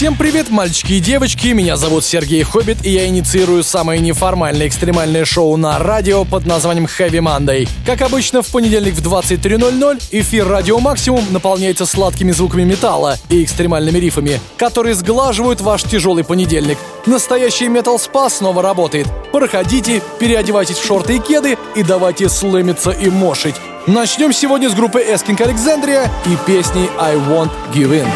Всем привет, мальчики и девочки, меня зовут Сергей Хоббит, и я инициирую самое неформальное экстремальное шоу на радио под названием Heavy Monday. Как обычно, в понедельник в 23.00 эфир Радио Максимум наполняется сладкими звуками металла и экстремальными рифами, которые сглаживают ваш тяжелый понедельник. Настоящий Metal Spa снова работает. Проходите, переодевайтесь в шорты и кеды и давайте слэмиться и мошить. Начнем сегодня с группы Asking Alexandria и песней I Won't Give In.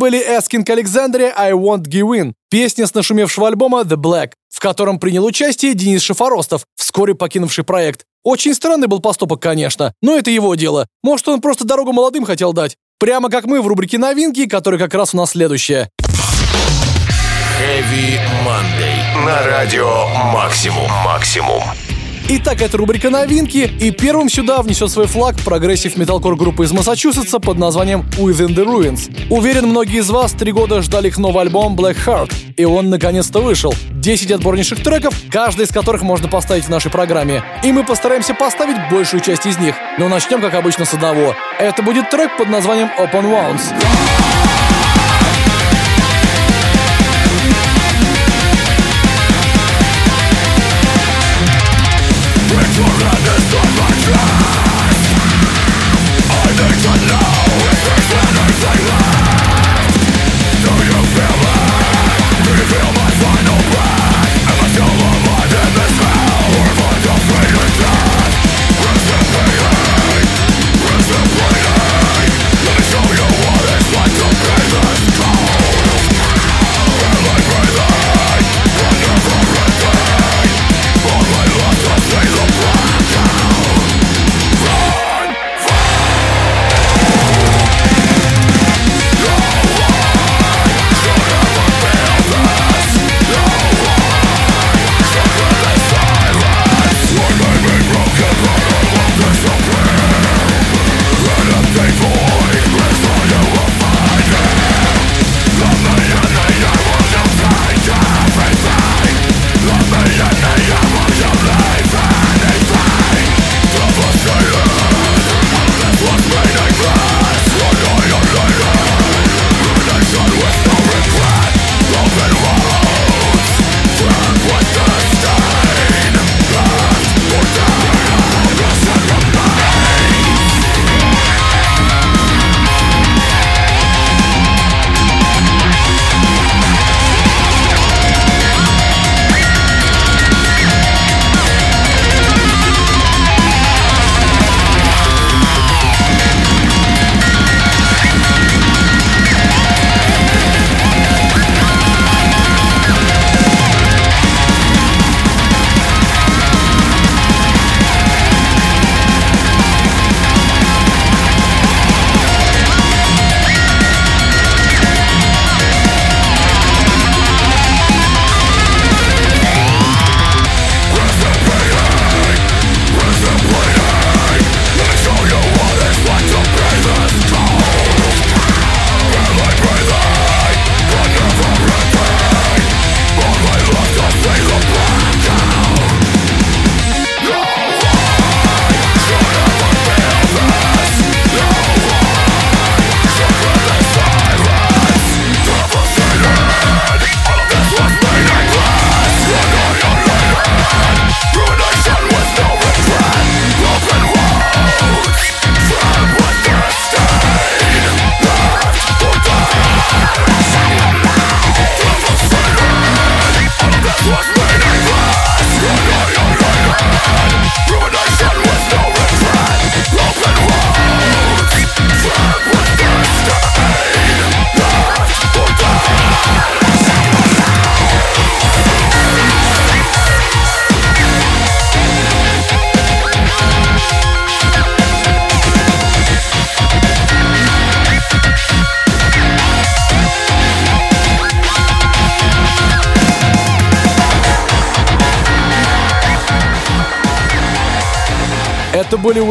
Были Asking Alexandria I Won't Give In, песня с нашумевшего альбома The Black, в котором принял участие Денис Шафоростов, вскоре покинувший проект. Очень странный был поступок, конечно, но это его дело. Может, он просто дорогу молодым хотел дать. Прямо как мы в рубрике «Новинки», которая как раз у нас следующая. Heavy Monday. На радио «Максимум». «Максимум». Итак, это рубрика «Новинки», и первым сюда внесет свой флаг прогрессив металкор группы из Массачусетса под названием Within the Ruins. Уверен, многие из вас три года ждали их новый альбом Black Heart, и он наконец-то вышел. 10 отборнейших треков, каждый из которых можно поставить в нашей программе. И мы постараемся поставить большую часть из них. Но начнем, как обычно, с одного. Это будет трек под названием Open Wounds. Słuchane słowa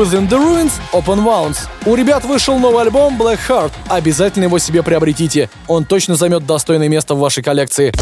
Были Within the Ruins, Open Wounds. У ребят вышел новый альбом Black Heart. Обязательно его себе приобретите. Он точно займет достойное место в вашей коллекции.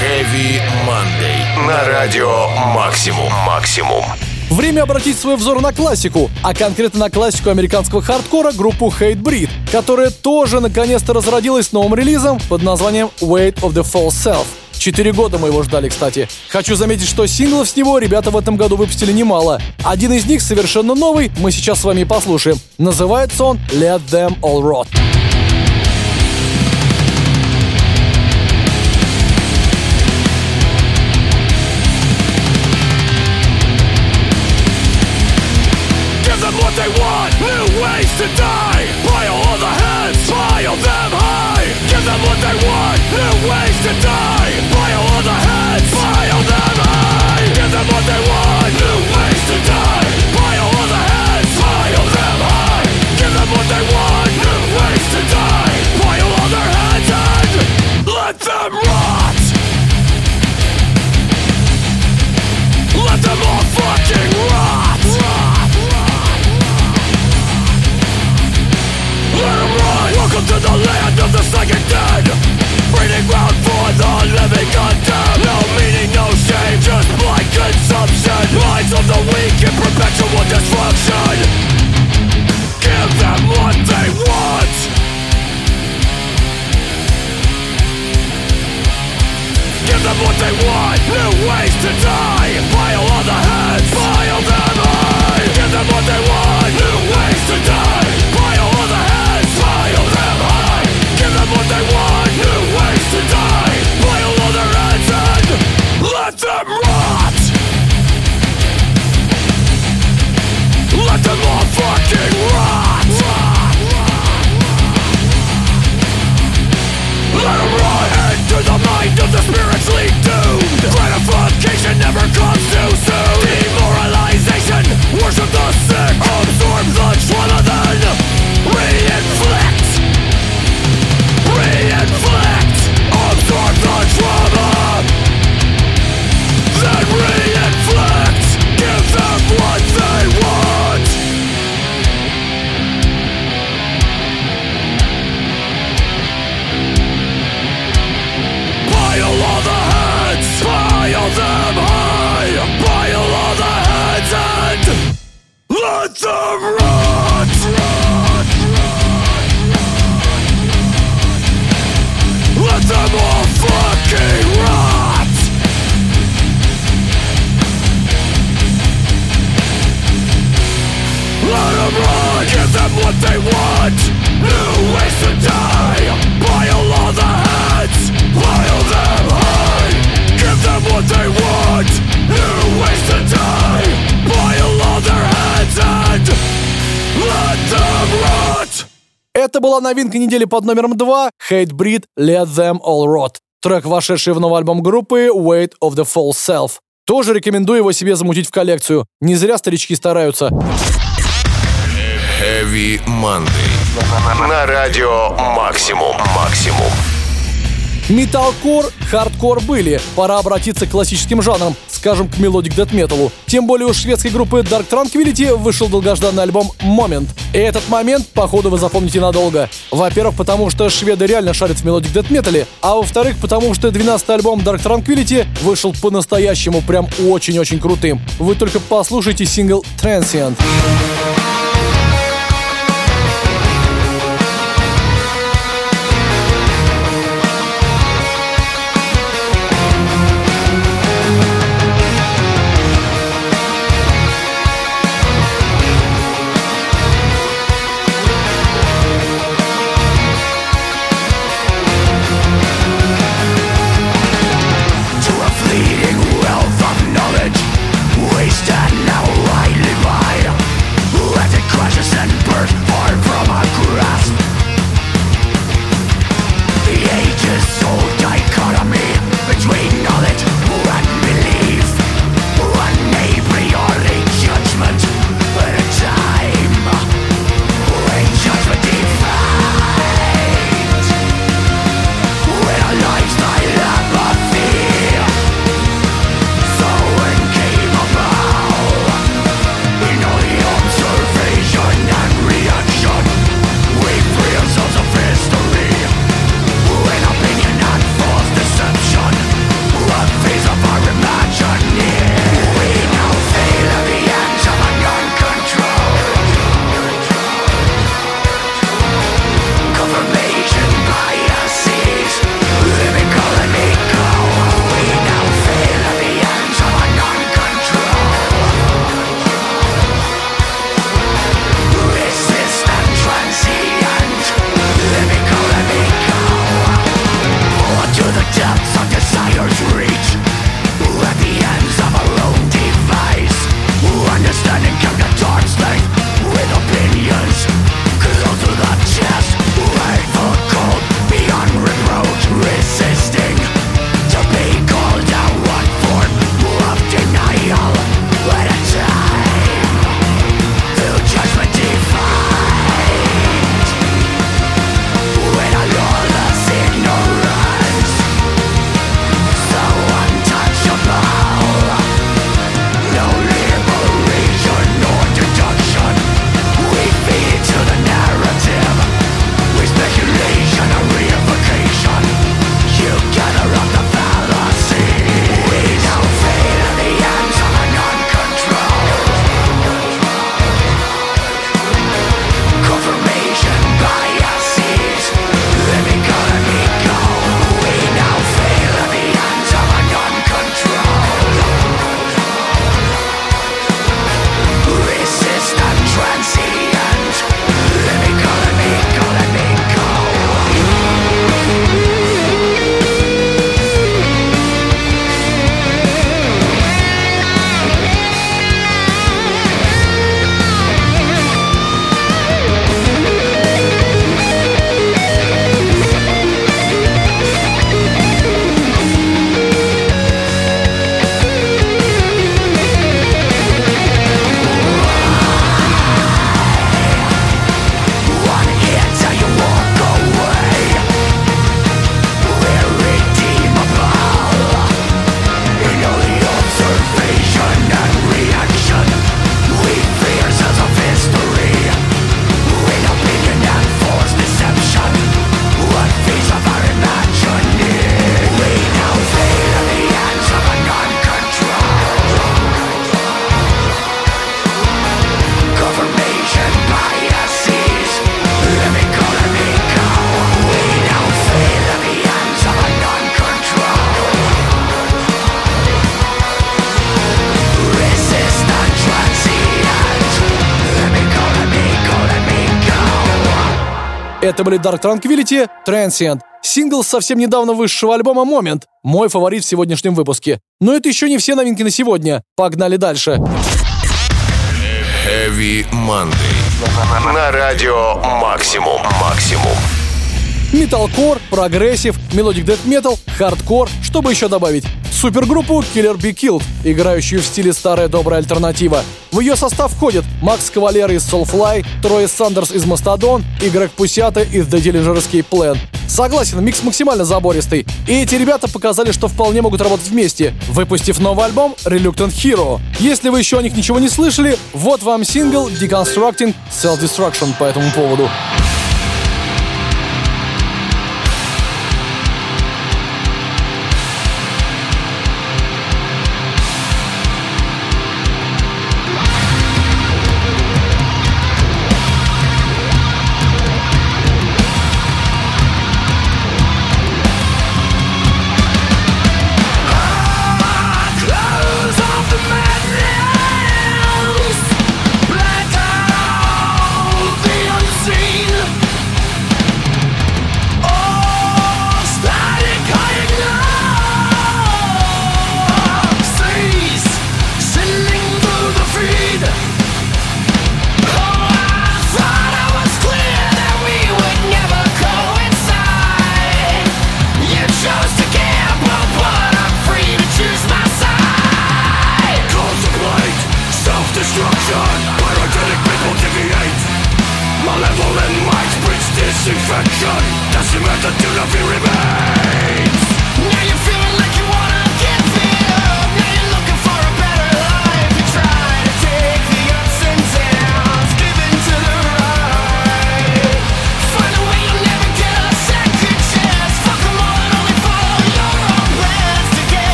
Heavy Monday. На радио Максимум. Максимум. Время обратить свой взор на классику, а конкретно на классику американского хардкора группу Hate Breed, которая тоже наконец-то разродилась новым релизом под названием Weight of the False Self. Четыре года мы его ждали, кстати. Хочу заметить, что синглов с него ребята в этом году выпустили немало. Один из них совершенно новый, мы сейчас с вами послушаем. Называется он Let Them All Rot. Die. Living undamned No meaning, no shame, just blind consumption Minds of the weak in perpetual dysfunction Give them what they want. Give them what they want, new ways to die новинка недели под номером 2 Hatebreed Let Them All Rot. Трек, вошедший в новый альбом группы Weight of the False Self. Тоже рекомендую его себе замутить в коллекцию. Не зря старички стараются. Heavy Monday. На радио Максимум. Максимум. Металкор, хардкор были. Пора обратиться к классическим жанрам, скажем, к мелодик дэт металу. Тем более у шведской группы Dark Tranquillity вышел долгожданный альбом Moment. И этот момент, походу, вы запомните надолго. Во-первых, потому что шведы реально шарят в мелодик дэт метале, а во-вторых, потому что 12-й альбом Dark Tranquillity вышел по-настоящему прям очень-очень крутым. Вы только послушайте сингл Transient. Это были Dark Tranquillity, Transient, сингл совсем недавно вышедшего альбома Moment, мой фаворит в сегодняшнем выпуске. Но это еще не все новинки на сегодня. Погнали дальше. Heavy Monday. На радио Максимум. Максимум. Металкор, прогрессив, мелодик дэт метал, хардкор, что бы еще добавить. Супергруппу Killer Be Killed, играющую в стиле старая добрая альтернатива. В ее состав входят Макс Кавалера из Soulfly, Трой Сандерс из Mastodon и Грег Пучато из The Dillinger Escape Plan. Согласен, микс максимально забористый. И эти ребята показали, что вполне могут работать вместе, выпустив новый альбом Reluctant Hero. Если вы еще о них ничего не слышали, вот вам сингл Deconstructing Self-Destruction по этому поводу.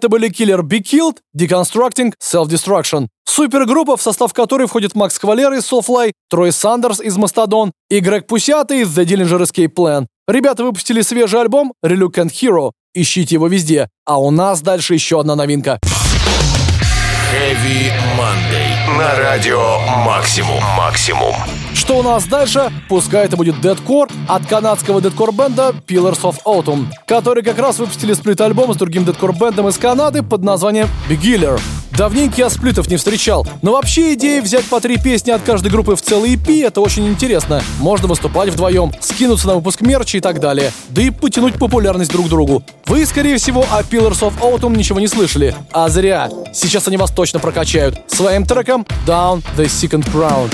Это были Killer Be Killed, Deconstructing, Self-Destruction. Супергруппа, в состав которой входит Макс Кавалер из Soulfly, Трой Сандерс из Мастодон и Грег Пусята из The Dillinger Escape Plan. Ребята выпустили свежий альбом Reluctant Hero. Ищите его везде. А у нас дальше еще одна новинка. Heavy Monday. На радио Максимум. Максимум. Что у нас дальше? Пускай это будет дедкор от канадского дедкор-бенда Pillars of Autumn, которые как раз выпустили сплит-альбом с другим дедкор-бендом из Канады под названием Beginner. Давненько я сплитов не встречал, но вообще идея взять по три песни от каждой группы в целый EP — это очень интересно. Можно выступать вдвоем, скинуться на выпуск мерча и так далее, да и потянуть популярность друг другу. Вы, скорее всего, о Pillars of Autumn ничего не слышали. А зря. Сейчас они вас точно прокачают. Своим треком Down the Second Crown.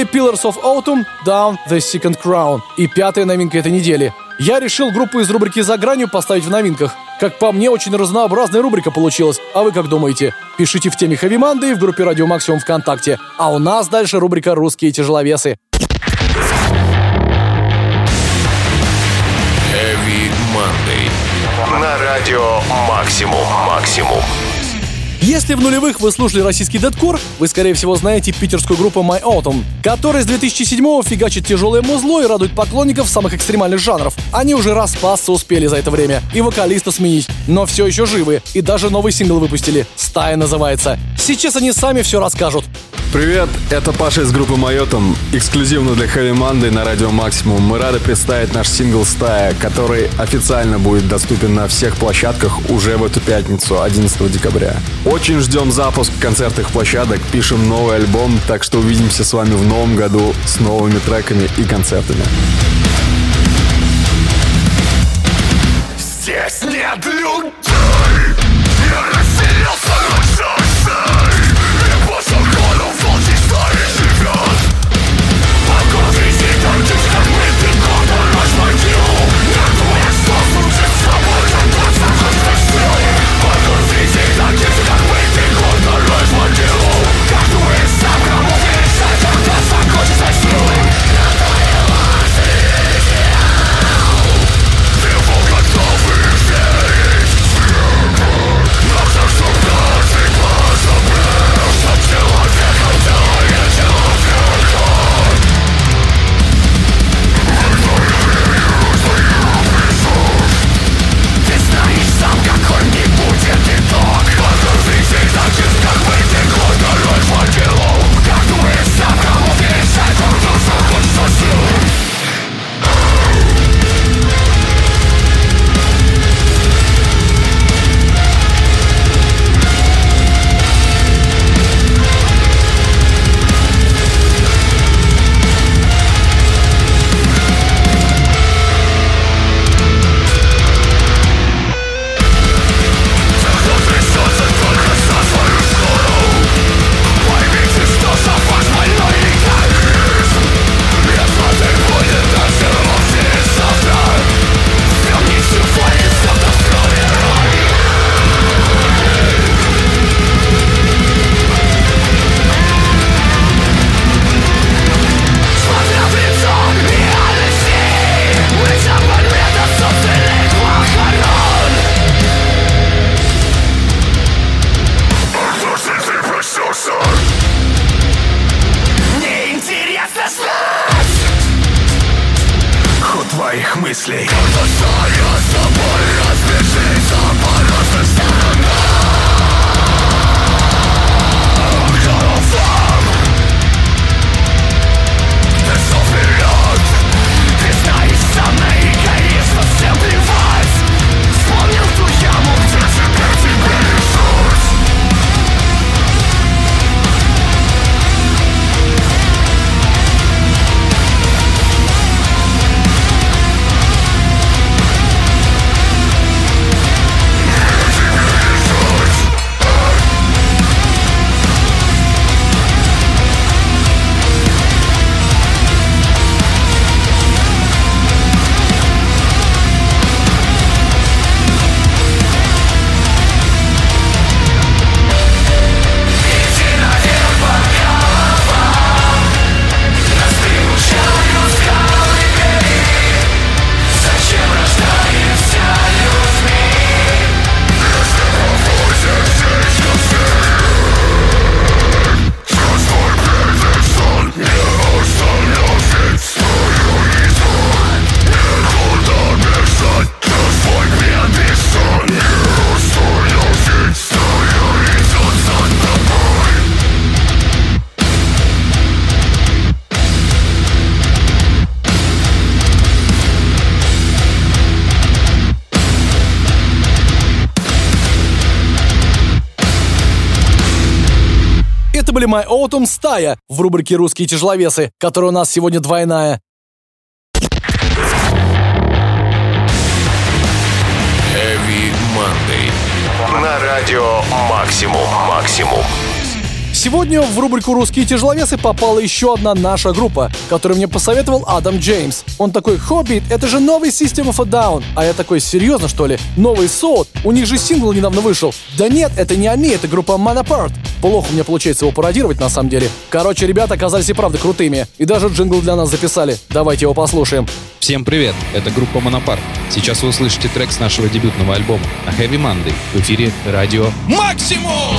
Были Pillars of Autumn, Down the Second Crown и пятая новинка этой недели. Я решил группу из рубрики «За гранью» поставить в новинках. Как по мне, очень разнообразная рубрика получилась. А вы как думаете? Пишите в теме Хэви Манды в группе Радио Максимум ВКонтакте. А у нас дальше рубрика «Русские тяжеловесы». Heavy Monday. на радио «Максимум». «Максимум». Если в нулевых вы слушали российский дедкор, вы, скорее всего, знаете питерскую группу My Autumn, которая с 2007-го фигачит тяжелое музло и радует поклонников самых экстремальных жанров. Они уже распасться успели за это время и вокалиста сменить, но все еще живы и даже новый сингл выпустили. «Стая» называется. Сейчас они сами все расскажут. Привет, это Паша из группы Майотом. Эксклюзивно для Heavy Monday на Радио Максимум мы рады представить наш сингл «Стая», который официально будет доступен на всех площадках уже в эту пятницу, 11 декабря. Очень ждем запуск концертных площадок, пишем новый альбом, так что увидимся с вами в новом году с новыми треками и концертами. Здесь нет людей Были My Autumn Стая в рубрике «Русские тяжеловесы», которая у нас сегодня двойная. Heavy Monday. На радио «Максимум». «Максимум». Сегодня в рубрику «Русские тяжеловесы» попала еще одна наша группа, которую мне посоветовал Адам Джеймс. Он такой «Хоббит, это же новый System of a Down». А я такой «Серьезно, что ли? Новый Soul? У них же сингл недавно вышел». Да нет, это не они, это группа Manapart. Плохо у меня получается его пародировать на самом деле. Короче, ребята оказались и правда крутыми. И даже джингл для нас записали. Давайте его послушаем. Всем привет, это группа Монопарк. Сейчас вы услышите трек с нашего дебютного альбома на Heavy Monday в эфире радио «Максимум».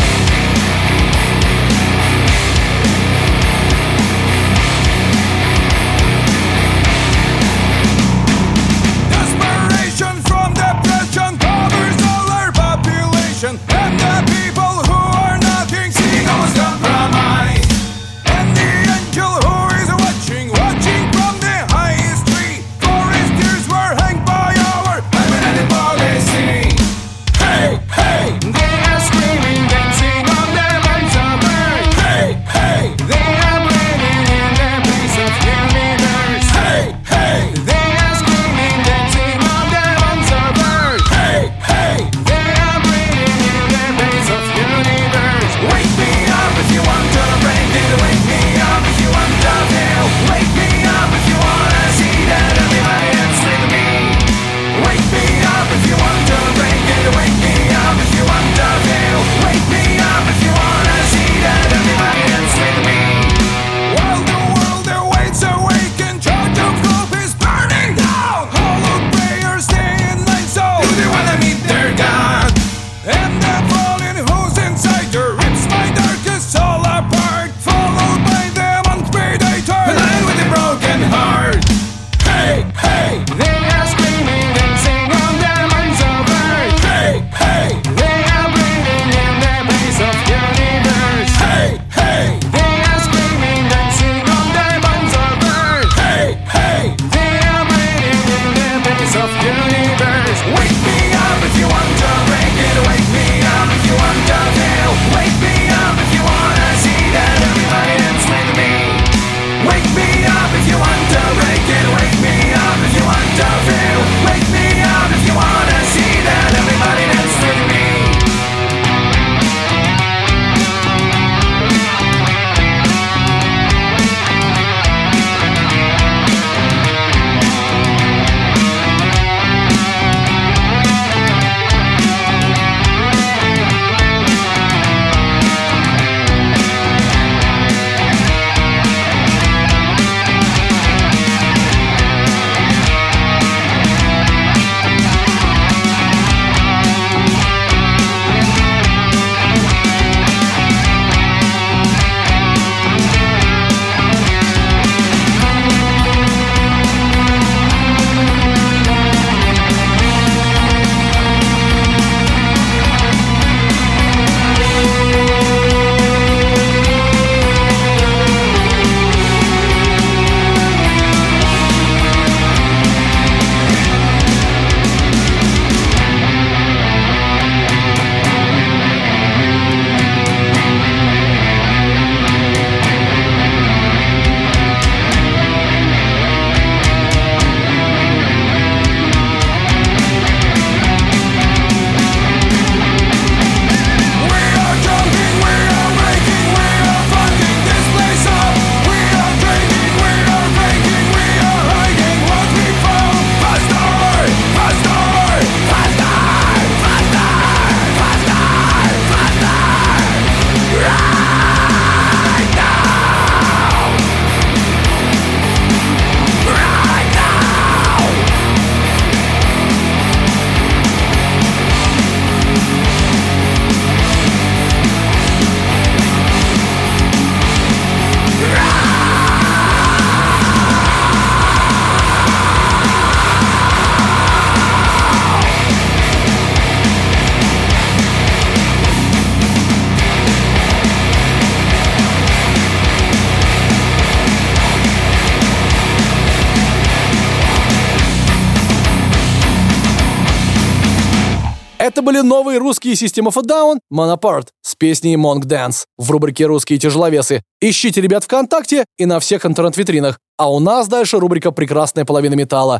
Это были новые русские System of a Down, Monopart, с песней Monk Dance в рубрике «Русские тяжеловесы». Ищите ребят ВКонтакте и на всех интернет-витринах. А у нас дальше рубрика «Прекрасная половина металла».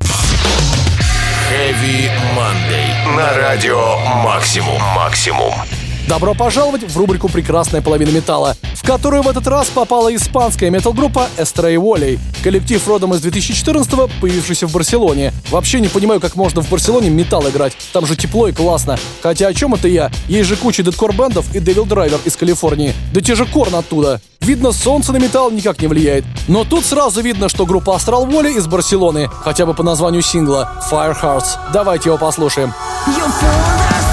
Heavy Monday. На радио «Максимум». «Максимум». Добро пожаловать в рубрику «Прекрасная половина металла», в которую в этот раз попала испанская метал-группа Estray Volley. Коллектив родом из 2014-го, появившийся в Барселоне. Вообще не понимаю, как можно в Барселоне металл играть. Там же тепло и классно. Хотя о чем это я? Есть же куча дедкор-бендов и Devil Driver из Калифорнии. Да те же Корн оттуда. Видно, солнце на металл никак не влияет. Но тут сразу видно, что группа Астрал Воли из Барселоны, хотя бы по названию сингла Fire Hearts. Давайте его послушаем. You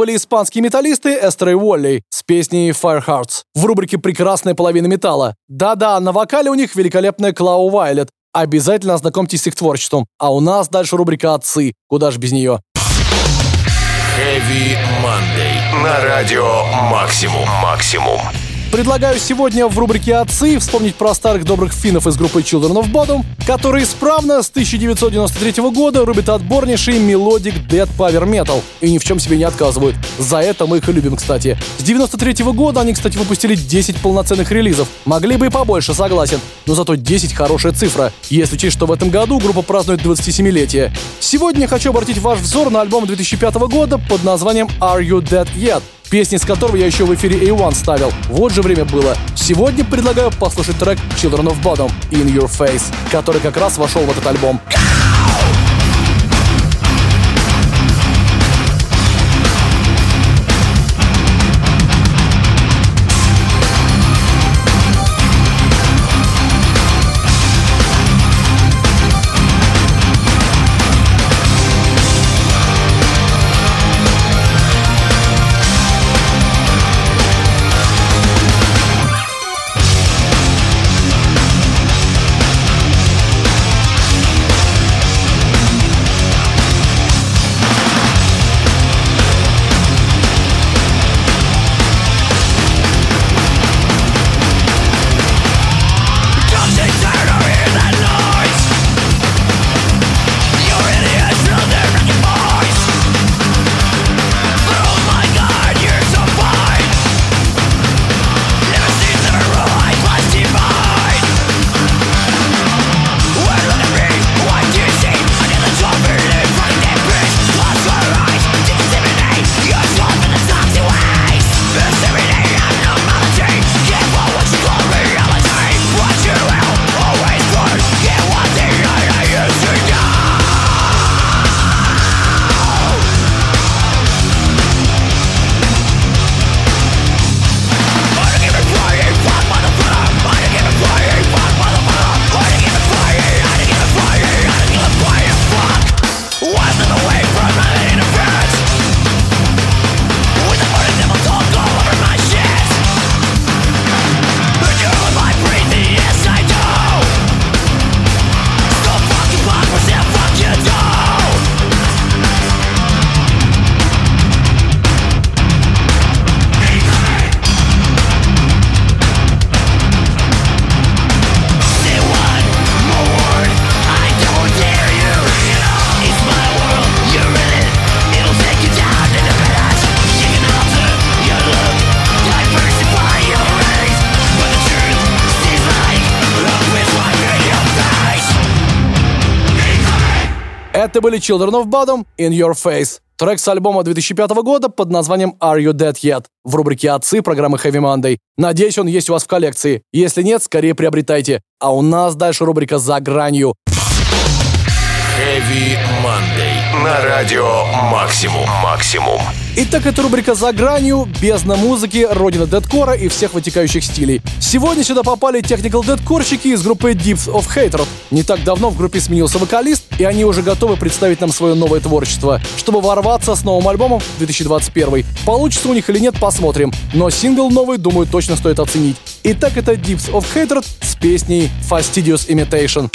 были испанские металлисты Astray Valley с песней Fire Hearts в рубрике «Прекрасная половина металла». Да-да, на вокале у них великолепная Клау Вайлет. Обязательно ознакомьтесь с их творчеством. А у нас дальше рубрика «Отцы». Куда ж без нее? Heavy Monday. На радио «Максимум». «Максимум». Предлагаю сегодня в рубрике «Отцы» вспомнить про старых добрых финнов из группы Children of Bodom, которые исправно с 1993 года рубят отборнейший melodic death power metal и ни в чем себе не отказывают. За это мы их и любим, кстати. С 93 года они, кстати, выпустили 10 полноценных релизов. Могли бы и побольше, согласен. Но зато 10 хорошая цифра, если учесть, что в этом году группа празднует 27-летие. Сегодня хочу обратить ваш взор на альбом 2005 года под названием Are You Dead Yet? Песни с которого я еще в эфире A1 ставил. Вот же время было. Сегодня предлагаю послушать трек Children of Bottom In Your Face, который как раз вошел в этот альбом. Это были Children of Bodom In Your Face. Трек с альбома 2005 года под названием Are You Dead Yet? в рубрике «Отцы» программы Heavy Monday. Надеюсь, он есть у вас в коллекции. Если нет, скорее приобретайте. А у нас дальше рубрика «За гранью». Heavy Monday. На радио Максимум. Максимум. Итак, это рубрика «За гранью», бездна музыки, родина дедкора и всех вытекающих стилей. Сегодня сюда попали техникал дедкорщики из группы Deeps of Hatred. Не так давно в группе сменился вокалист, и они уже готовы представить нам свое новое творчество, чтобы ворваться с новым альбомом в 2021. Получится у них или нет, посмотрим. Но сингл новый, думаю, точно стоит оценить. Итак, это Deeps of Hatred с песней Fastidious Imitation.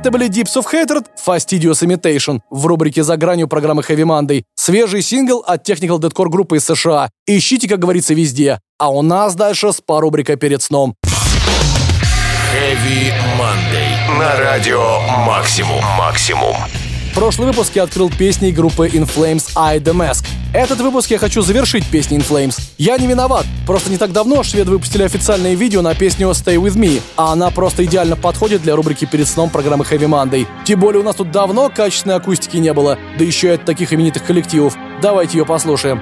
Это были Deeps of Hatred, Fastidious Imitation в рубрике «За гранью» программы Heavy Monday. Свежий сингл от Technical Deadcore группы из США. Ищите, как говорится, везде. А у нас дальше спа-рубрика перед сном. Heavy Monday. На радио Максимум. Максимум. Прошлый выпуск я открыл песней группы In Flames I The Mask. Этот выпуск я хочу завершить песней In Flames. Я не виноват, просто не так давно шведы выпустили официальное видео на песню Stay With Me, а она просто идеально подходит для рубрики перед сном программы Heavy Monday. Тем более у нас тут давно качественной акустики не было, да еще и от таких именитых коллективов. Давайте ее послушаем.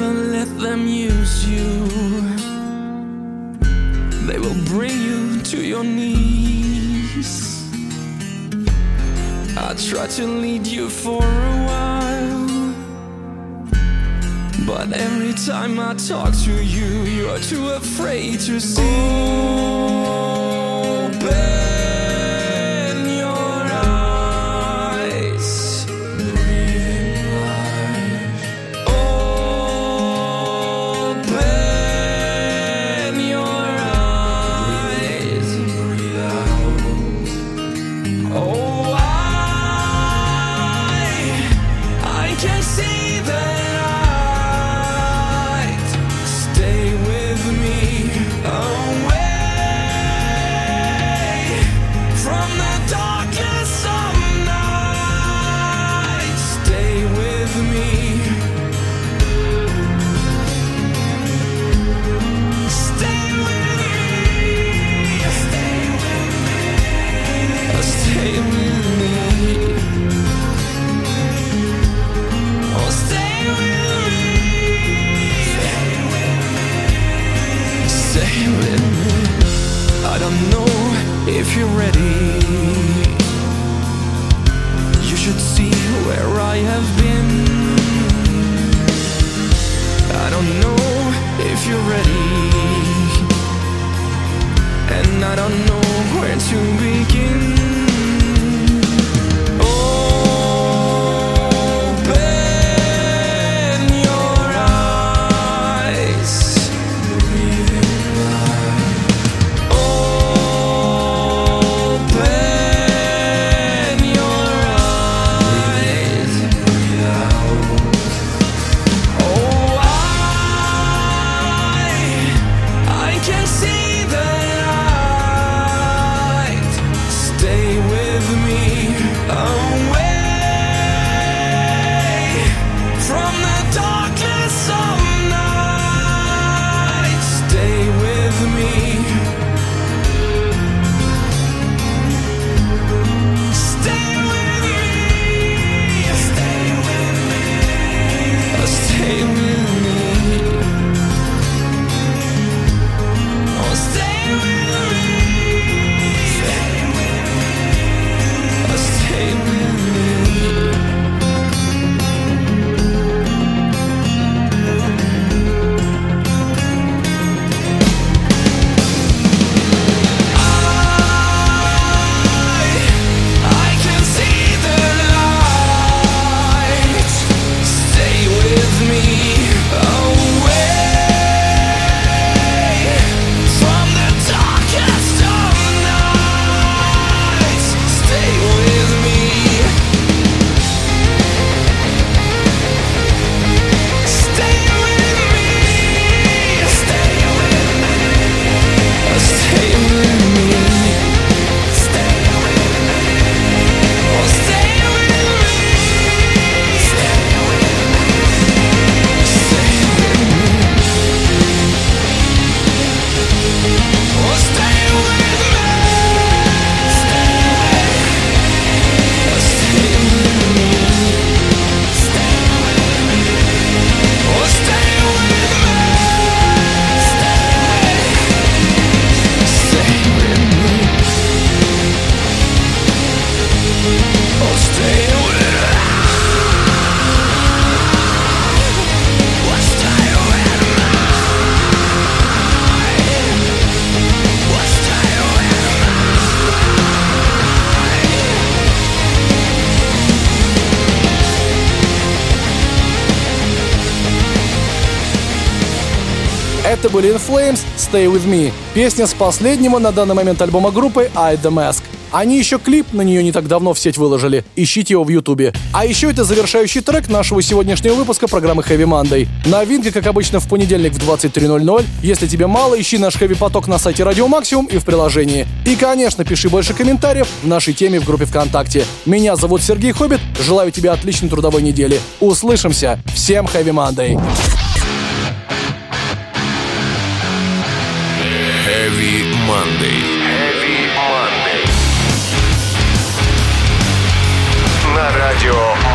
Don't ever let them use you. They will bring you to your knees. I try to lead you for a while. But every time I talk to you, you're too afraid to see. Open In Flames Stay With Me, песня с последнего на данный момент альбома группы I The Mask. Они еще клип на нее не так давно в сеть выложили. Ищите его в Ютубе. А еще это завершающий трек нашего сегодняшнего выпуска программы Heavy Monday. Новинка, как обычно, в понедельник в 23.00. Если тебе мало, ищи наш Heavy Поток на сайте Радио Максимум и в приложении. И, конечно, пиши больше комментариев в нашей теме в группе ВКонтакте. Меня зовут Сергей Хоббит. Желаю тебе отличной трудовой недели. Услышимся. Всем Heavy Monday. Heavy Monday. Heavy Monday. На радио